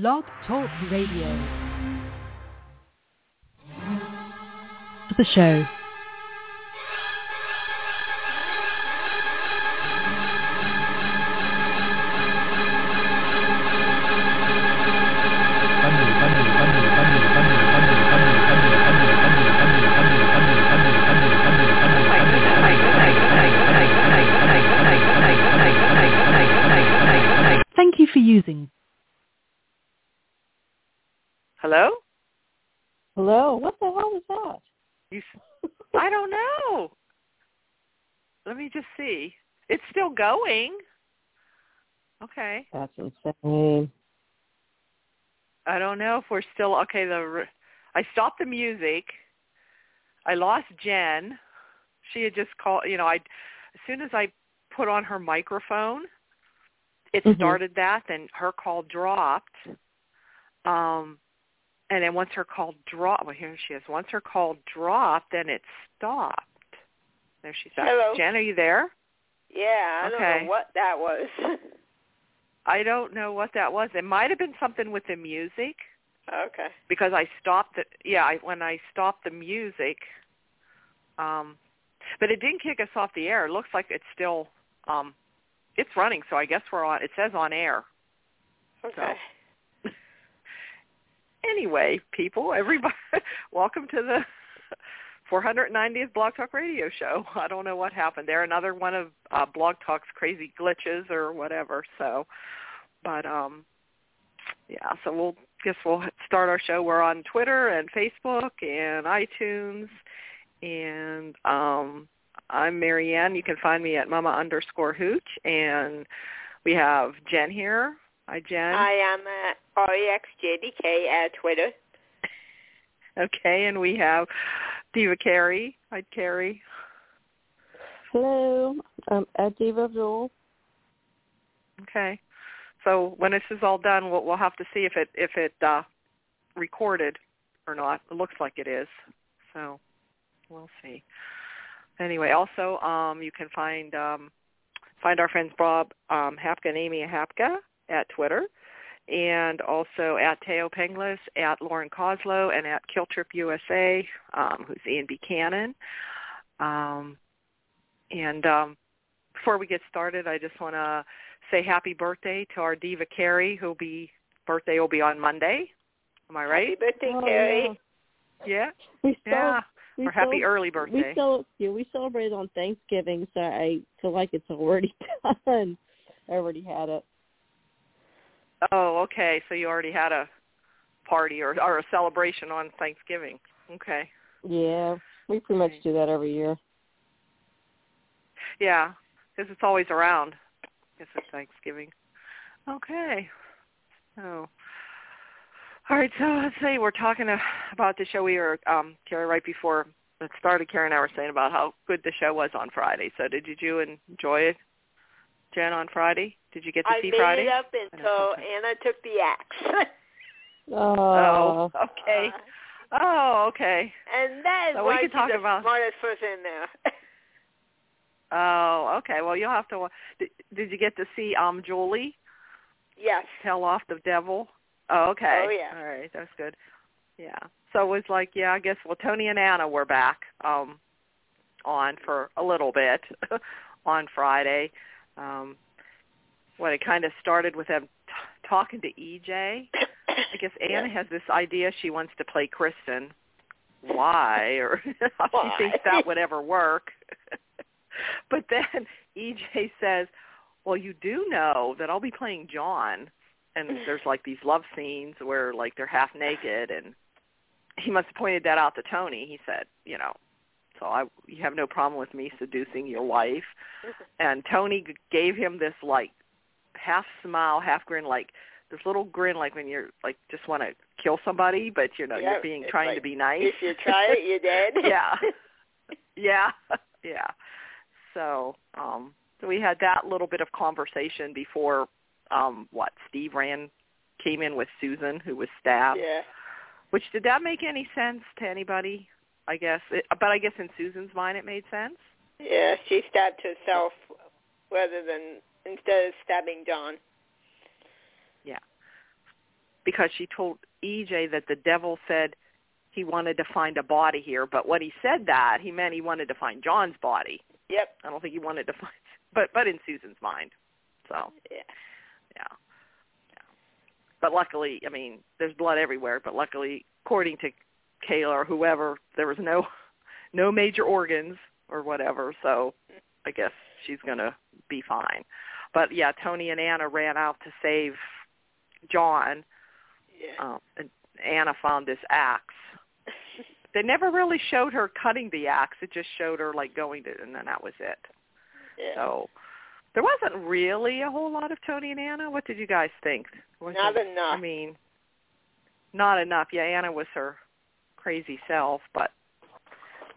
Blog Talk Radio. The show. Thank you for using. Hello? Hello. What the hell was that? You, I don't know. Let me just see. It's still going. Okay. That's insane. I don't know if we're still okay. The I stopped the music. I lost Jen. She had just called. You know, I as soon as I put on her microphone, it Mhm. started that. Then her call dropped. Um, and then once her call dropped, well, here she is. Once her call dropped, then it stopped. There she's back. Hello. Jen, are you there? Yeah, I don't Okay. know what that was. I don't know what that was. It might have been something with the music. okay. because I stopped it. Yeah, I, when I stopped the music, um, but it didn't kick us off the air. It looks like it's still, um, it's running. So I guess we're on. It says on air. Okay. Anyway, people, everybody, welcome to the 490th Blog Talk Radio show. I don't know what happened there. Another one of uh, Blog Talk's crazy glitches or whatever. So, but um, yeah. So we'll guess we'll start our show. We're on Twitter and Facebook and iTunes, and um, I'm Marianne. You can find me at Mama underscore Hooch, and we have Jen here. Hi, Jen. I am at REXJDK at Twitter. Okay, and we have Diva Carey. Hi, Carrie. Hello. I'm at Diva Jewel. Okay. So when this is all done, we'll, we'll have to see if it if it uh, recorded or not. It looks like it is. So we'll see. Anyway, also um, you can find um, find our friends Bob um, Hapka and Amy Hapka at Twitter, and also at Thaao Penghlis, at Lauren Koslow, and at Killtrip USA, um, who's Ian Buchanan. Um, and um, before we get started, I just want to say happy birthday to our diva Carrie, who'll be birthday will be on Monday. Am I right? Happy birthday, Oh, Carrie. Yeah. We Yeah. we Or happy cel- early We birthday. cel- yeah, we celebrated on Thanksgiving, so I feel like it's already done. I already had it. Oh, okay. So you already had a party or or a celebration on Thanksgiving. Okay. Yeah, we pretty much do that every year. Yeah, because it's always around. It's Thanksgiving. Okay. So, all right. So let's say we're talking about the show. We were um, Carrie right before it started. Carrie and I were saying about how good the show was on Friday. So did you enjoy it, Jen, on Friday? Did you get to I see Friday? I made it up I know until Anna took the axe. Oh, okay. Oh, okay. and that is So we why could talk the about- smartest person in there. Oh, okay. Well, you'll have to. Did, did you get to see um Julie yes. tell off the devil? Oh, okay. Oh, yeah. All right, that's good. Yeah. So it was like, yeah, I guess. Well, Tony and Anna were back um on for a little bit on Friday. Um What it kind of started with them t- talking to EJ. I guess Anna has this idea she wants to play Kristen. Why or how Why? she thinks that would ever work. but then EJ says, "Well, you do know that I'll be playing John." And hmm. there's like these love scenes where like they're half naked and he must have pointed that out to Tony. He said, you know, so I you have no problem with me seducing your wife. And Tony g- gave him this like half smile, half grin like this little grin like when you're like just want to kill somebody but you know Yeah, you're being trying like, to be nice. If you try it, you're dead. Yeah. yeah. Yeah. So, um so we had that little bit of conversation before um what Steve ran came in with Susan who was stabbed. yeah. Which did that make any sense to anybody? I guess, it, but I guess in Susan's mind it made sense. Yeah, she stabbed herself rather than instead of stabbing John. Yeah. because she told EJ that the devil said he wanted to find a body here, but when he said that, he meant he wanted to find John's body. Yep. I don't think he wanted to find, but but in Susan's mind. So Yeah. yeah, yeah. But luckily, I mean, there's blood everywhere. But luckily, according to Kayla or whoever, there was no no major organs or whatever. So I guess she's gonna be fine. But yeah, Tony and Anna ran out to save John, Yeah. um, and Anna found this axe. They never really showed her cutting the axe. It just showed her like going to, and then that was it. yeah. So there wasn't really a whole lot of Tony and Anna. What did you guys think? Was Not it- enough. I mean, not enough. Yeah, Anna was her crazy self, but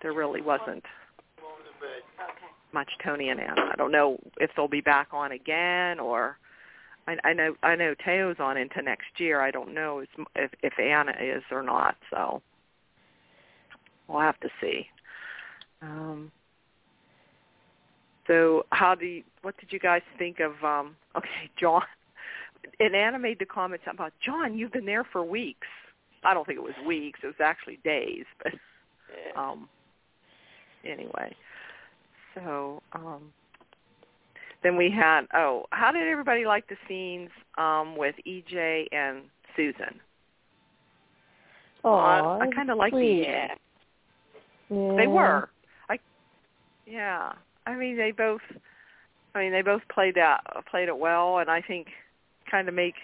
there really wasn't much Tony and Anna. I don't know if they'll be back on again or I, I know I know Thaao's on into next year. I don't know if if, if Anna is or not. So we'll have to see. Um, so how do you, what did you guys think of um okay, John and Anna made the comments about John, you've been there for weeks. I don't think it was weeks, it was actually days, but um anyway. So um then we had oh, how did everybody like the scenes um with EJ and Susan? Aw, I kind of like the. EJ. Yeah. They were. I yeah. I mean they both I mean they both played that played it well and I think kind of make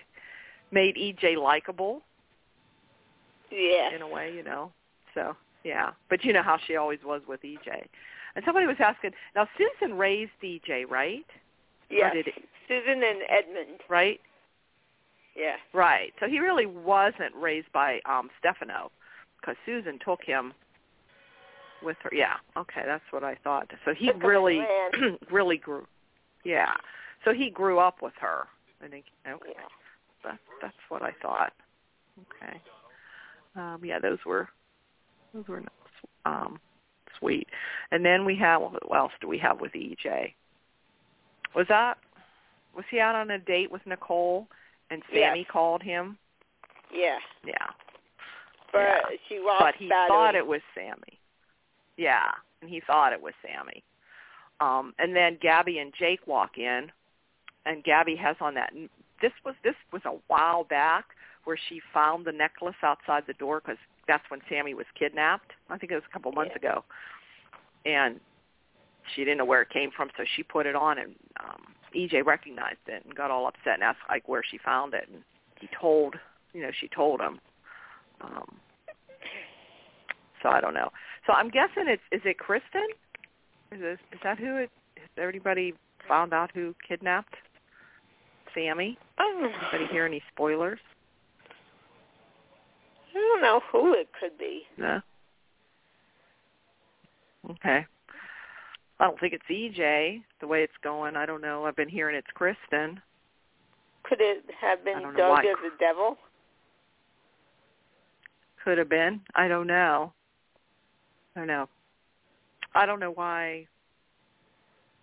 made EJ likable yeah. in a way, you know. So, yeah. But you know how she always was with EJ. And somebody was asking, now Susan raised EJ, right? It- Susan and Edmund. Right? Yeah. Right. So he really wasn't raised by um Stefano because Susan took him with her. Yeah. Okay, that's what I thought. So he really really grew. Yeah. So he grew up with her. I think okay. Yeah. That's that's what I thought. Okay. Um, yeah, those were those were um, And then we have what else do we have with EJ? Was that was he out on a date with Nicole and Sami Yes. called him? Yeah. Yeah. But Yeah. she lost But he battery. thought it was Sami. Yeah, and he thought it was Sami. Um, and then Gabi and Jake walk in, and Gabi has on that. This was this was a while back where she found the necklace outside the door because that's when Sami was kidnapped. I think it was a couple months Yeah. ago, and she didn't know where it came from, so she put it on, and um, EJ recognized it and got all upset and asked like where she found it, and he told, you know, she told him. Um, so I don't know. So I'm guessing it's is it Kristen? Is this, is that who it? Has everybody found out who kidnapped Sami? Oh, Anybody hear any spoilers? I don't know who it could be. No. Okay. I don't think it's EJ the way it's going. I don't know. I've been hearing it's Kristen. Could it have been Doug as the devil? Could have been. I don't know. I don't know. I don't know why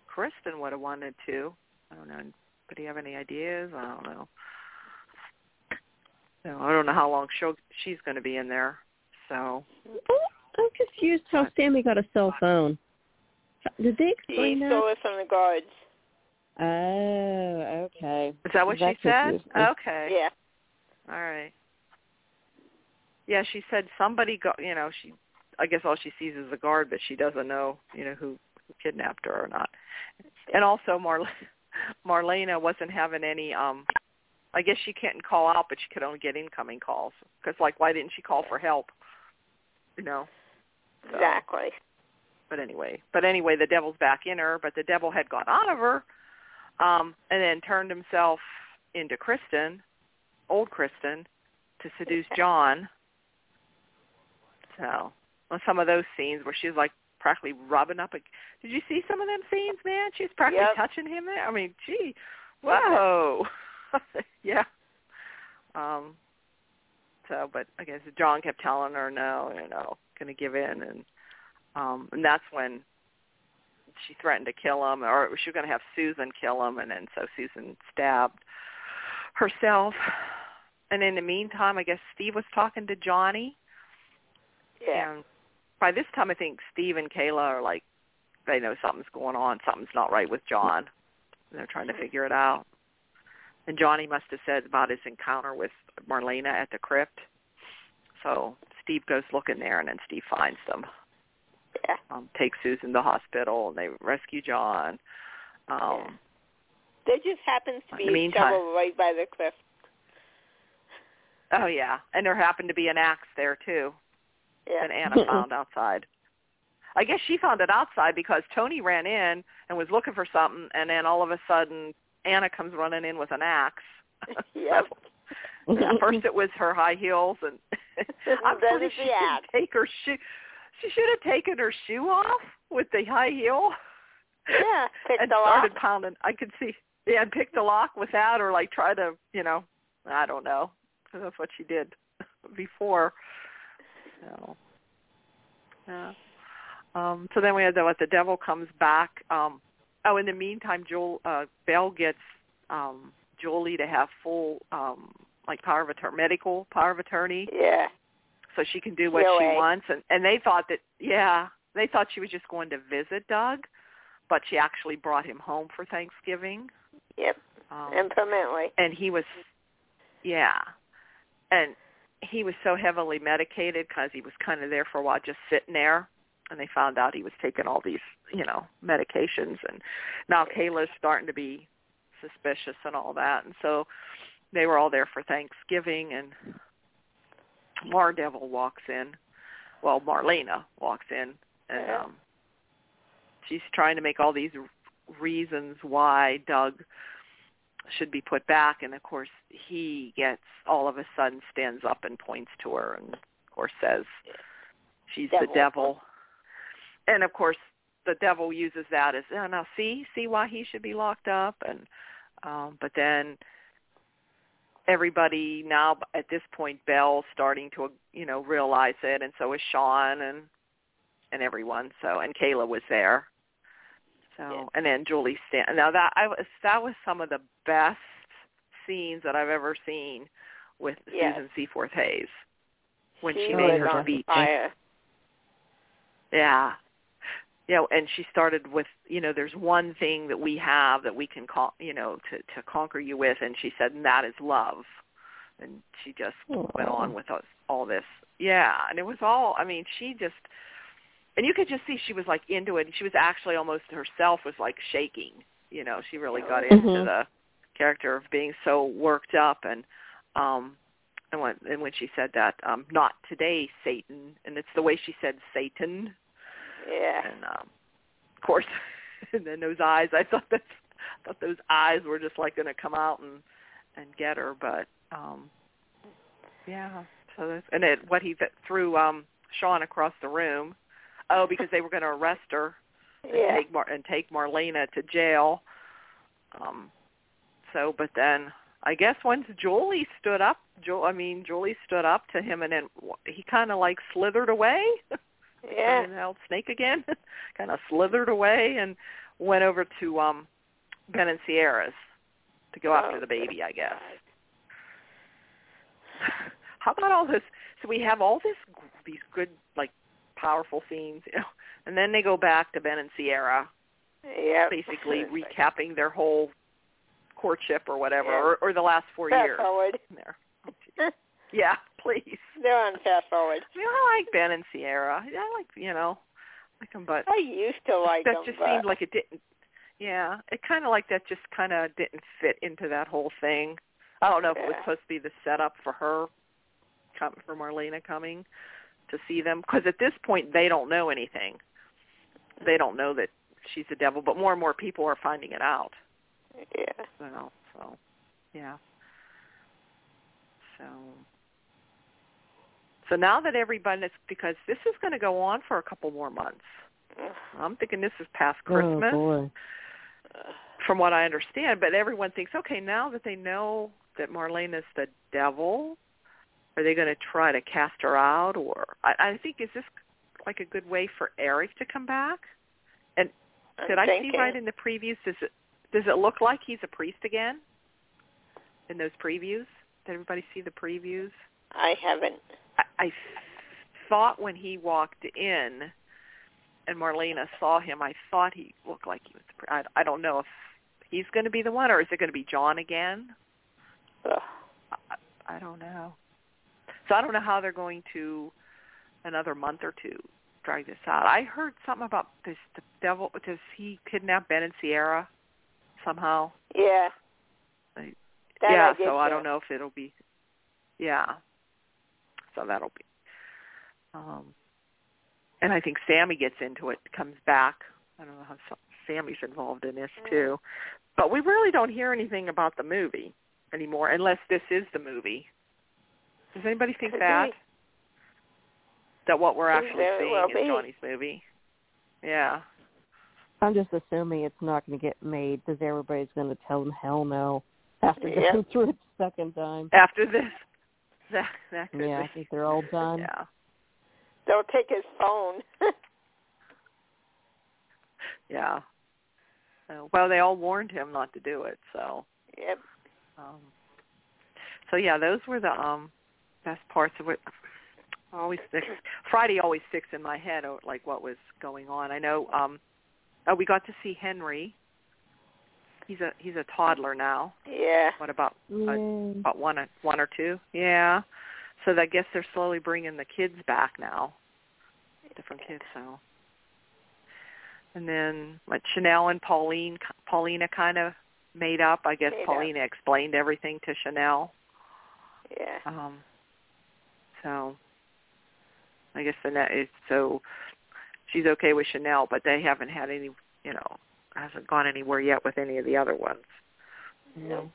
Kristen would have wanted to. I don't know. But do you have any ideas? I don't know. No, I don't know how long she'll, she's going to be in there. So Oh, I'm confused how Sami got a cell phone. Did they He explain that? stole it from the guards. Oh, okay. is that what That she said? confused. Okay. Yeah. All right. Yeah, she said somebody got. You know, she. I guess all she sees is the guard, but she doesn't know. You know who, who kidnapped her or not. And also, Marle- Marlena wasn't having any. um I guess she couldn't call out, but she could only get incoming calls. Because, like, why didn't she call for help? You know. So, Exactly. But anyway, but anyway, the devil's back in her. But the devil had got out of her, um, and then turned himself into Kristen, old Kristen, to seduce John. So, well, some of those scenes where she's like practically rubbing up. A, did you see some of them scenes, man? She's practically Yep. touching him there. I mean, gee, whoa, yeah. Um. So, but I guess John kept telling her, no, you know, going to give in, and um, and that's when she threatened to kill him, or she was going to have Susan kill him, and then so Susan stabbed herself. and in the meantime, I guess Steve was talking to Johnny. Yeah. And by this time, I think Steve and Kayla are like, they know something's going on. Something's not right with John. And they're trying to figure it out. And Johnny must have said about his encounter with Marlena at the crypt. So Steve goes looking there, and then Steve finds them. Yeah. Um, takes Susan to the hospital, and they rescue John. Um, There just happens to be a meantime- shovel right by the cliff. Oh yeah, and there happened to be an axe there too Yeah. that Anna found outside. I guess she found it outside because Tony ran in and was looking for something, and then all of a sudden Anna comes running in with an axe. Yep. So, at first it was her high heels, and I'm Then pretty she the didn't axe. take her shoe. She should have taken her shoe off with the high heel Yeah. And started lock. pounding. I could see, yeah, and pick the lock with that, or like try to, you know, I don't know. That's what she did before. So, yeah. Um, so then we had the what the devil comes back. Um, oh, in the meantime, Joel uh, Belle gets um, Julie to have full um, like power of attorney, medical power of attorney, Yeah. so she can do what she COA. wants. And and they thought that yeah, they thought she was just going to visit Doug, but she actually brought him home for Thanksgiving. Yep. Um, And permanently. and he was yeah and he was so heavily medicated because he was kind of there for a while just sitting there and they found out he was taking all these you know medications and now kayla's starting to be suspicious and all that and so they were all there for thanksgiving and mar devil walks in. Well marlena walks in and um she's trying to make all these reasons why doug should be put back and of course he gets all of a sudden stands up and points to her and of course says she's Devil. the devil. And of course the devil uses that as oh, now see see why he should be locked up and um but then everybody now at this point Belle's starting to you know realize it and so is Sean and and everyone so and Kayla was there so Yeah. and then Julie Stan now that I was that was some of the best scenes that I've ever seen with Yes. Susan Seaforth Hayes when she, She made her on speech. Fire. Yeah. You know, and she started with, you know, there's one thing that we have that we can call, you know, to to conquer you with, and she said, and that is love. And she just went on with us all this. Yeah, and it was all. I mean, she just, and you could just see she was like into it, and she was actually almost herself was like shaking. You know, she really got into Mhm. the character of being so worked up, and um, and when and when she said that, um, not today, Satan, and it's the way she said Satan Yeah. and um of course. And then those eyes i thought that I thought those eyes were just like going to come out and and get her but um yeah. So that's and it what he th- threw um sean across the room. Oh because they were going to arrest her and Yeah. take Mar- and take marlena to jail. Um so but then i guess once julie stood up jo- i mean julie stood up to him and then he kind of like slithered away Yeah. and held snake again, kind of slithered away and went over to um Ben and Ciera's to go after Oh, the baby, I guess. How about all this? So we have all this these good like powerful scenes, you know, and then they go back to Ben and Ciera, Yep. basically recapping their whole courtship or whatever, Yeah. or, or the last four Fast years. forward. There. Yeah, please. They're on fast forward. I mean, I like Ben and Ciera. I like you know, like them, but I used to like that them, just but seemed like it didn't. Yeah, it kind of like that just kind of didn't fit into that whole thing. I don't know if it was supposed to be the setup for her, come for Marlena coming to see them, because at this point they don't know anything. They don't know that she's the devil, but more and more people are finding it out. yeah. So, so yeah. So, so now that everybody, because this is going to go on for a couple more months. I'm thinking this is past oh, Christmas, Oh boy. from what I understand. But everyone thinks, okay, now that they know that Marlene is the devil, are they going to try to cast her out? Or I, I think is this like a good way for Eric to come back? I'm Did I see right in the previews? Does it does it look like he's a priest again in those previews? Did everybody see the previews? I haven't. I, I thought when he walked in and Marlena saw him, I thought he looked like he was. I, I don't know if he's going to be the one or is it going to be John again? Ugh. I, I don't know. So I don't know how they're going to another month or two drag this out. I heard something about this. The devil does he kidnap Ben and Ciera somehow? Yeah. That yeah. I so I don't know if it'll be. Yeah. So that'll be. Um, and I think Sami gets into it, comes back. I don't know how Sami's involved in this Mm. too, but we really don't hear anything about the movie anymore, unless this is the movie. Does anybody think Could that be. that what we're Could actually seeing well is be. Johnny's movie? Yeah. I'm just assuming it's not going to get made because everybody's going to tell them hell no after Yeah. going through it the second time. After this, that that could Yeah, I think they're all done. Yeah. They'll take his phone. Yeah. So, well, they all warned him not to do it, so yep. um so yeah, those were the um best parts of it. Always sticks. Friday always sticks in my head oh, like what was going on. I know um oh we got to see Henry. He's a he's a toddler now. Yeah. What about Yay. about one one or two? Yeah. So I guess they're slowly bringing the kids back now. Different kids, so. And then like Chanel and Pauline, Paulina kind of made up. I guess Made up. Paulina explained everything to Chanel. Yeah. Um, so I guess the net is so she's okay with Chanel, but they haven't had any, you know, hasn't gone anywhere yet with any of the other ones. No.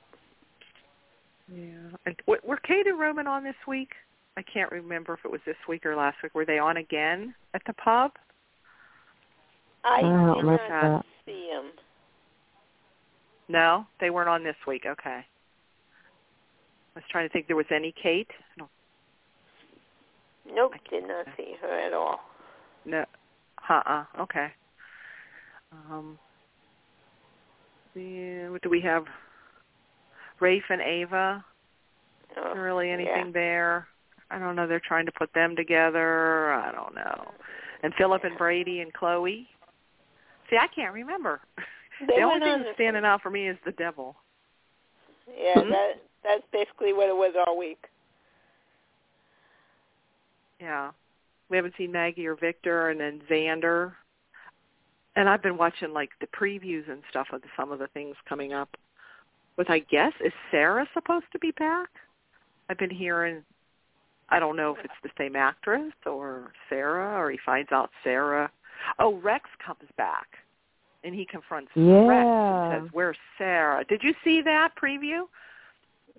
Yeah. And w- were Kate and Roman on this week? I can't remember if it was this week or last week. Were they on again at the pub? I I don't did remember not that. see him. No, they weren't on this week. Okay. I was trying to think there was any Kate. No, Nope, I did can't see her at all. no. Uh-uh. Okay. Um. Yeah, what do we have? Rafe and Ava. Oh, really anything yeah. there. I don't know. They're trying to put them together. I don't know. And Philip and Brady and Chloe. See, I can't remember. They the only thing on that's standing out for me is the devil. Yeah, Hmm? that that's basically what it was all week. Yeah. We haven't seen Maggie or Victor and then Xander. And I've been watching like the previews and stuff of some of the things coming up. With I guess is Sarah supposed to be back? I've been hearing I don't know if it's the same actress or Sarah or he finds out Sarah. Oh, Rex comes back and he confronts Rex and says, "Where's Sarah?" Did you see that preview?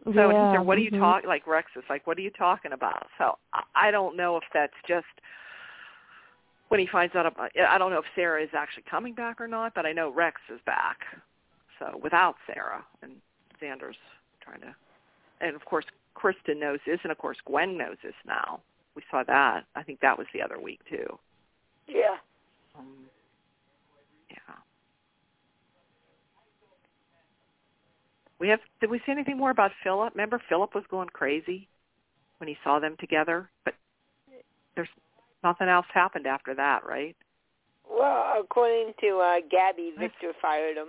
So yeah, he said, "What are you mhm. talking?" Like Rex is like, "What are you talking about?" So I, I don't know if that's just when he finds out about. I don't know if Sarah is actually coming back or not, but I know Rex is back. So without Sarah and Xander's trying to, and of course Kristen knows this, and of course Gwen knows this now. We saw that. I think that was the other week too. Yeah. Um, yeah. We have. Did we see anything more about Philip? Remember, Philip was going crazy when he saw them together, but there's nothing else happened after that, right? Well, according to uh Gabi, Victor fired him.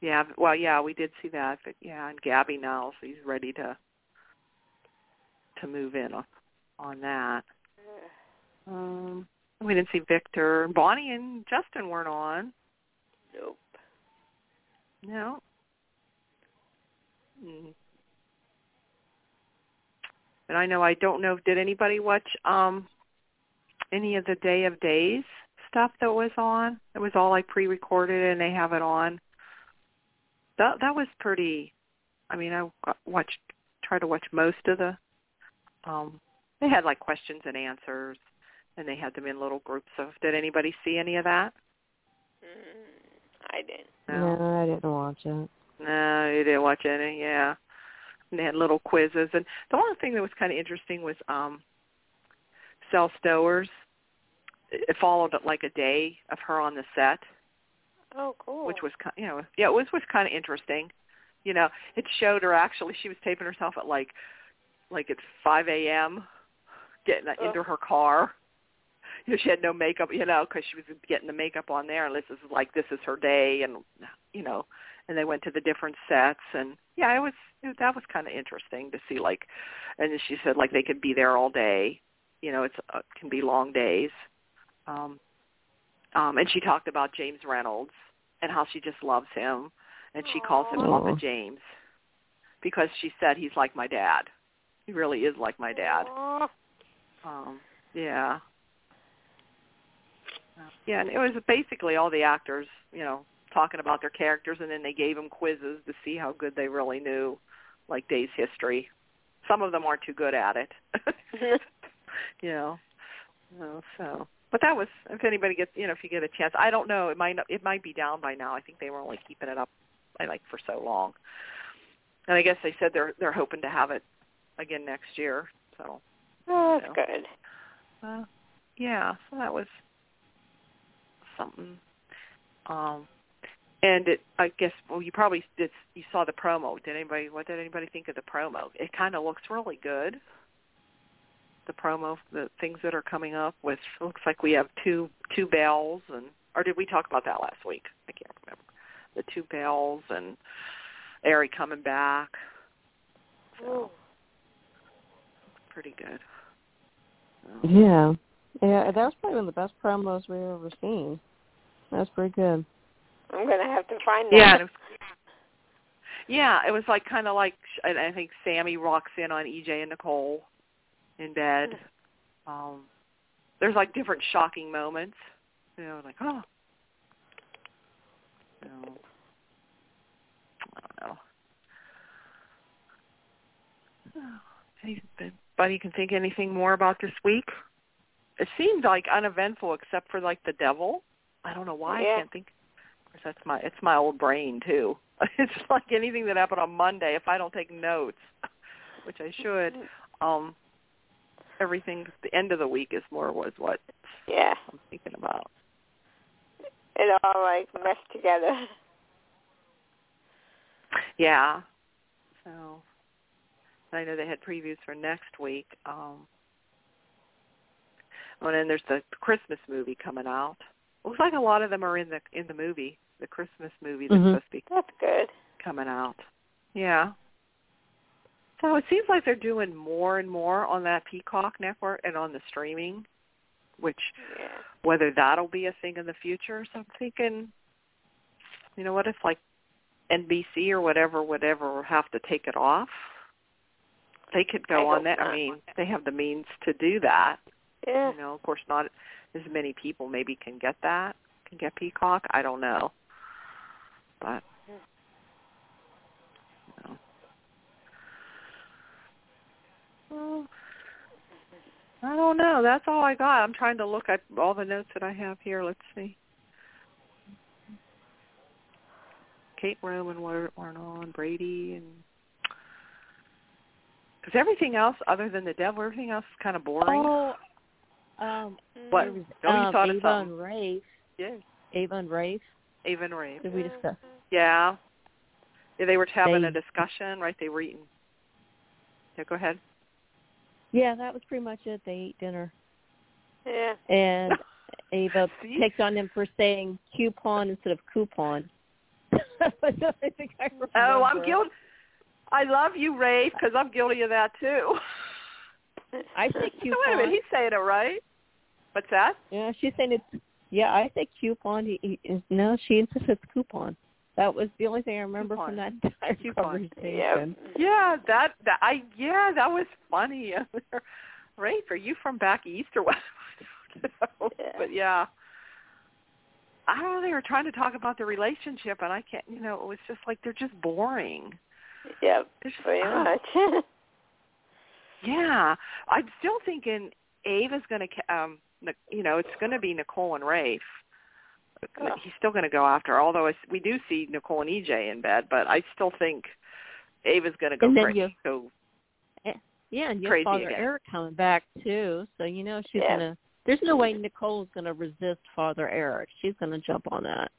Yeah. Well, yeah, we did see that, but yeah, and Gabi now, so he's ready to to move in on, on that. Um, we didn't see Victor. Bonnie and Justin weren't on. Nope. No. Mm. And I know I don't know. Did anybody watch um any of the Day of Days stuff that was on? It was all like pre-recorded, and they have it on. That that was pretty. I mean, I watched, tried to watch most of the. Um, they had like questions and answers, and they had them in little groups. So, did anybody see any of that? Mm, I didn't. No, I didn't watch it. No, you didn't watch any. Yeah, and they had little quizzes, and the one thing that was kind of interesting was um, Sal Stowers. It followed like a day of her on the set, Oh, cool. which was you know yeah it was was kind of interesting. You know, it showed her actually she was taping herself at like like at 5 a.m. getting into her car. You know, she had no makeup, you know, because she was getting the makeup on there. And this is like this is her day, and you know, and they went to the different sets, and yeah, it was it, that was kind of interesting to see like, and she said like they could be there all day. You know, it's uh, can be long days. Um, um, and she talked about James Reynolds and how she just loves him, and she calls him Papa James because she said he's like my dad. He really is like my dad. Aw. Um, yeah. Yeah, and it was basically all the actors, you know, talking about their characters, and then they gave them quizzes to see how good they really knew, like Day's history. Some of them aren't too good at it, you know. So, but that was if anybody gets, you know, if you get a chance, I don't know, it might not, it might be down by now. I think they were only keeping it up, I like for so long, and I guess they said they're they're hoping to have it again next year. So, Oh, that's Yeah. good. uh, yeah, so that was something. Um, and it, I guess, well, you probably did. You saw the promo. Did anybody? What did anybody think of the promo? It kind of looks really good. The promo, the things that are coming up with. Looks like we have two two bells, and or did we talk about that last week? I can't remember. The two bells and Ari coming back. So pretty good. So, Yeah. Yeah, that was probably one of the best promos we've ever seen. That was pretty good. I'm gonna have to find that. Yeah, it was, yeah, it was like kind of like I I think Sami walks in on EJ and Nicole in bed. Um, there's like different shocking moments, you know, like oh, you know, I don't know. Anybody can think anything more about this week? It seemed like uneventful except for like the devil. I don't know why Yeah. I can't think. Of course, that's my it's my old brain too. It's like anything that happened on Monday. If I don't take notes, which I should, um, everything the end of the week is more was what Yeah. I'm thinking about. It all like meshed together. Yeah. So I know they had previews for next week. Um and then there's the Christmas movie coming out. Looks like a lot of them are in the in the movie, the Christmas movie that's Mhm. supposed to be That's good. coming out. Yeah. So it seems like they're doing more and more on that Peacock network and on the streaming, which Yeah. whether that'll be a thing in the future. So I'm thinking, you know, what if like NBC or whatever, whatever, have to take it off? They could I go on hope that. I mean, they have the means to do that. Yeah. You know, of course, not as many people maybe can get that, can get Peacock. I don't know, but you know. Well, I don't know. That's all I got. I'm trying to look at all the notes that I have here. Let's see. Kate Roman weren't on Brady and because everything else other than the devil, everything else is kind of boring. Oh, um, What? there was, Oh, you um, of Ava something. Rafe. Yeah, Ava and Rafe. Ava and Rafe. Did we discuss? Yeah. Yeah, they were having They- a discussion, right? They were eating. Yeah, go ahead. Yeah, that was pretty much it. They ate dinner, Yeah. and Ava picked on him for saying coupon instead of coupon. I think I Oh, I'm remember. guilty. I love you, Rafe, because I'm guilty of that too. I say Wait a coupon. minute, he's saying it right. What's that? Yeah, she's saying it's. Yeah, I say coupon. He, he, is- no, she insists it's coupon. That was the only thing I remember Coupon. from that entire Coupon. conversation. Yeah, that that I yeah, that was funny. Rafe, are you from back east or what? Yeah. But yeah. I don't know, they were trying to talk about the relationship and I can't you know, it was just like they're just boring. Yeah, just, Pretty oh, much. Yeah, I'm still thinking Ava's going to, um, you know, it's going to be Nicole and Rafe. Oh. He's still going to go after. her, Although I, s- we do see Nicole and EJ in bed, but I still think Ava's going to go And then crazy. you- Go, eh, Yeah, and you Crazy Father again. Eric coming back too, so you know she's Yeah. gonna. There's no way Nicole's gonna resist Father Eric. She's gonna jump on that.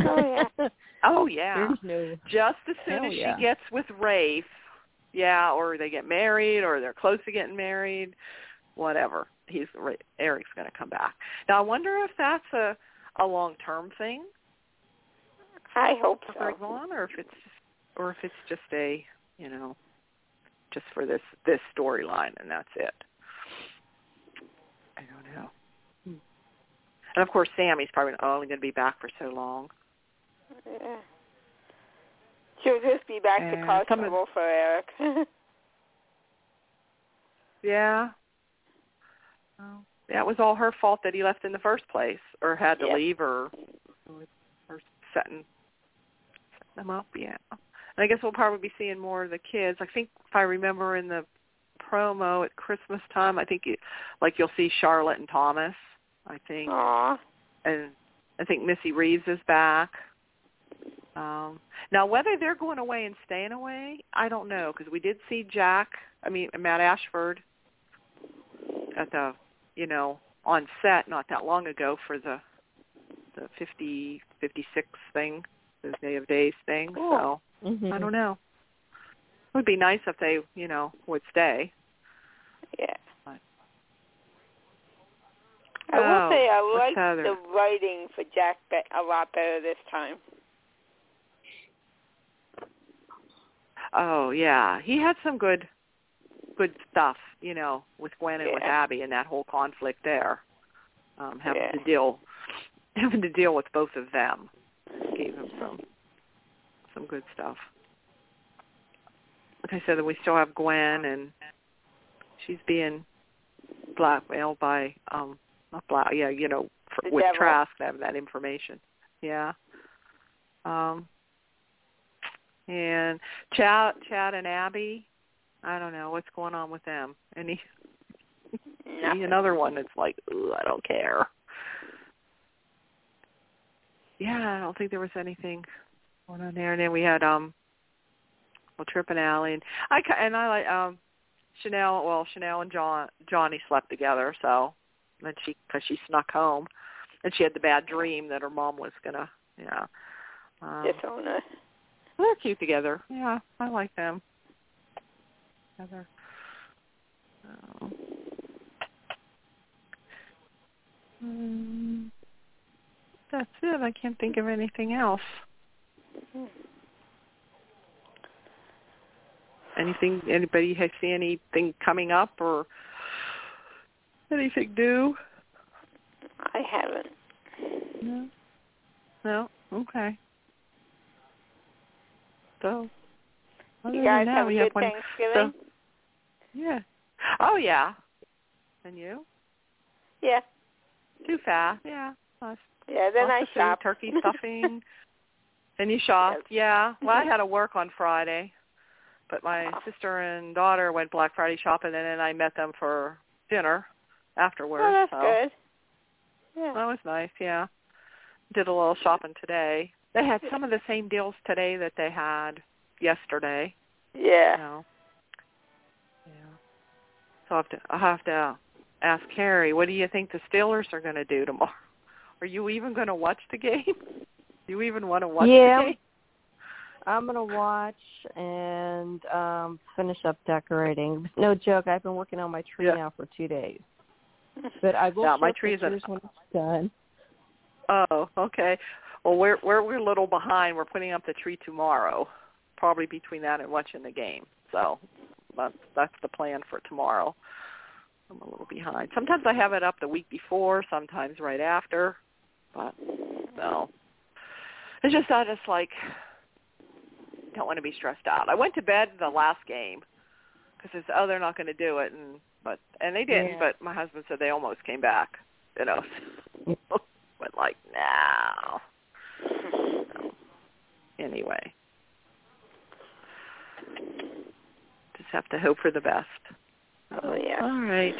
Oh, yeah. Oh yeah. No. Just as soon as yeah. she gets with Rafe, yeah, or they get married, or they're close to getting married, whatever. He's Eric's going to come back. Now I wonder if that's a a long term thing I hope so. Or if it's just, or if it's just a you know just for this this storyline and that's it. I don't know. Hmm. And of course, Sami's probably only going to be back for so long. Yeah. She'll just be back to And cause trouble for Eric. Yeah. Well, that was all her fault that he left in the first place, or had to Yep. leave, or or setting setting them up. Yeah. And I guess we'll probably be seeing more of the kids. I think if I remember in the promo at Christmas time, I think you, like you'll see Charlotte and Thomas. I think, Aw. and I think Missy Reeves is back. Um, now, whether they're going away and staying away, I don't know because we did see Jack. I mean, Matt Ashford at the, you know, on set not that long ago for the the 50 56 thing, the Day of Days thing. Cool. So Mhm. I don't know. It would be nice if they, you know, would stay. Yeah. But- I will Oh, say I like Heather? the writing for Jack a lot better this time. Oh yeah, he had some good, good stuff, you know, with Gwen and with Abby and that whole conflict there, um, having Yeah. to deal, having to deal with both of them, gave him some, some good stuff. Like I said, we still have Gwen and she's being blackmailed by, um, not black, yeah, you know, for, with devil. Trask having that information. Yeah. Um, and Chad, Chad and Abby, I don't know what's going on with them. Any Nothing. another one that's like, Ooh, I don't care. Yeah, I don't think there was anything going on there. And then we had um, well, Trip and Allie, and I and I like um, Chanel. Well, Chanel and John Johnny slept together, so then she because she snuck home, and she had the bad dream that her mom was gonna, yeah. Um, Disown her. they're cute together. Yeah, I like them. Together. So. Mm, that's it. I can't think of anything else. Anything? Anybody has see anything coming up or anything new? I haven't. No. No. Okay. So. other You than guys that, have a good have one. Thanksgiving? Yeah. Oh yeah. And you? Yeah. Too fast. Yeah. Lots, Yeah, then I shop. turkey stuffing. and you shopped. Yeah. Well, I mm-hmm. had to work on Friday, but my Oh. sister and daughter went Black Friday shopping, and then I met them for dinner afterwards. Oh, that's so good. Yeah. That was nice. Yeah. Did a little shopping today. They had some of the same deals today that they had yesterday. Yeah. You know. So I have to I have to ask Carrie, what do you think the Steelers are going to do tomorrow? Are you even going to watch the game? Do you even want to watch Yeah. the game? I'm gonna watch and um finish up decorating. No joke, I've been working on my tree Yeah. now for two days. But I will Yeah, my tree is when it's done. Oh, okay. Well, we're we're we're a little behind. We're putting up the tree tomorrow, probably between that and watching the game. So that's that's the plan for tomorrow. I'm a little behind. Sometimes I have it up the week before, sometimes right after, but no. It's just I just like don't want to be stressed out. I went to bed the last game because it's oh they're not going to do it and but and they didn't. Yeah. But my husband said they almost came back. You know, but like no. So, anyway, just have to hope for the best. Oh, yeah. All right.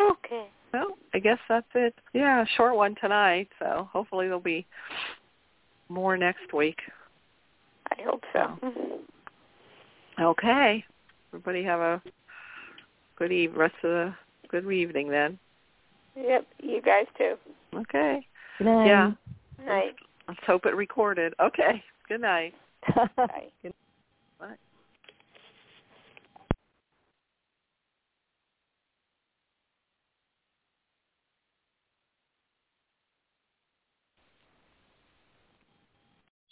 Okay. Well, I guess that's it. Yeah, short one tonight. So hopefully there'll be more next week. I hope so. Okay. Everybody have a good eve rest of the good evening then. Yep. You guys too. Okay. Good night. Yeah. Night. Let's hope it recorded. Okay. Good night. Bye. Bye.